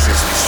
жизни.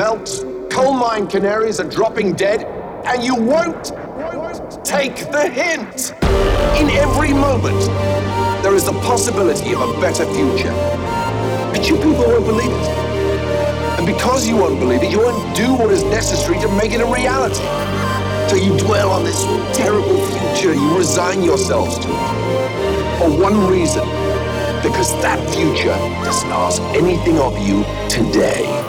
Melt. Coal mine canaries are dropping dead. And you won't take the hint. In every moment, there is the possibility of a better future. But you people won't believe it. And because you won't believe it, you won't do what is necessary to make it a reality. So you dwell on this terrible future, you resign yourselves to it. For one reason because that future doesn't ask anything of you today.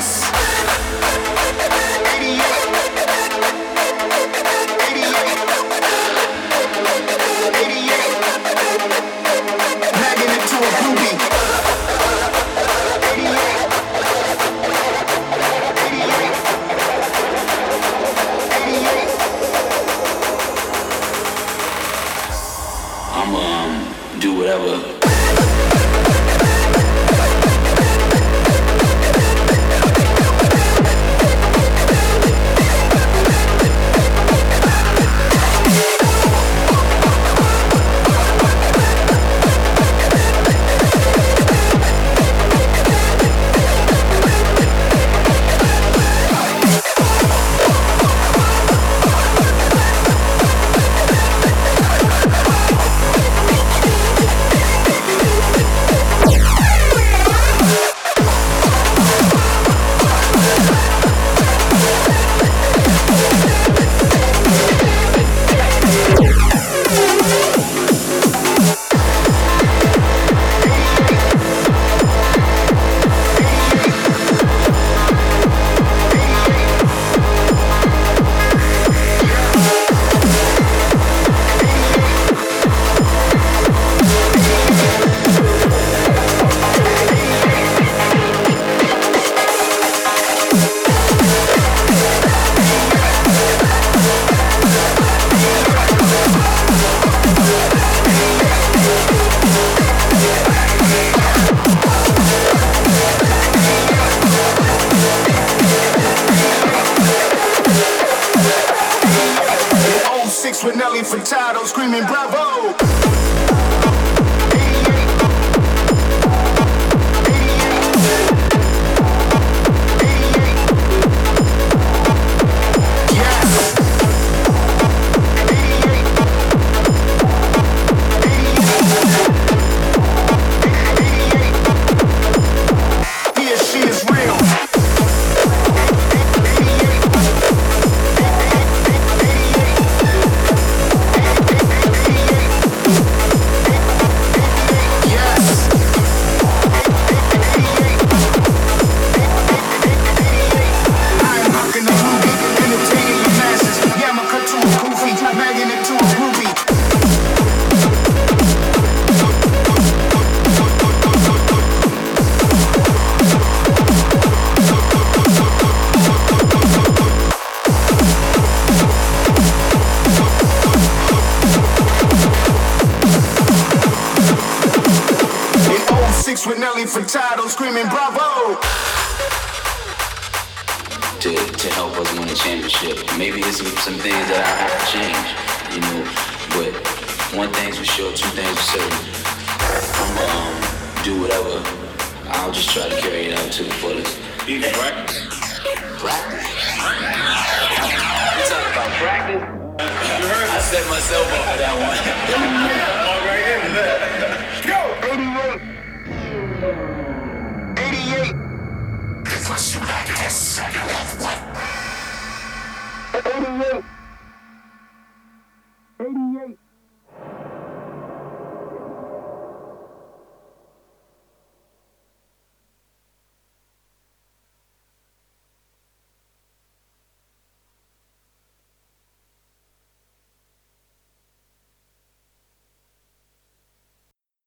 88.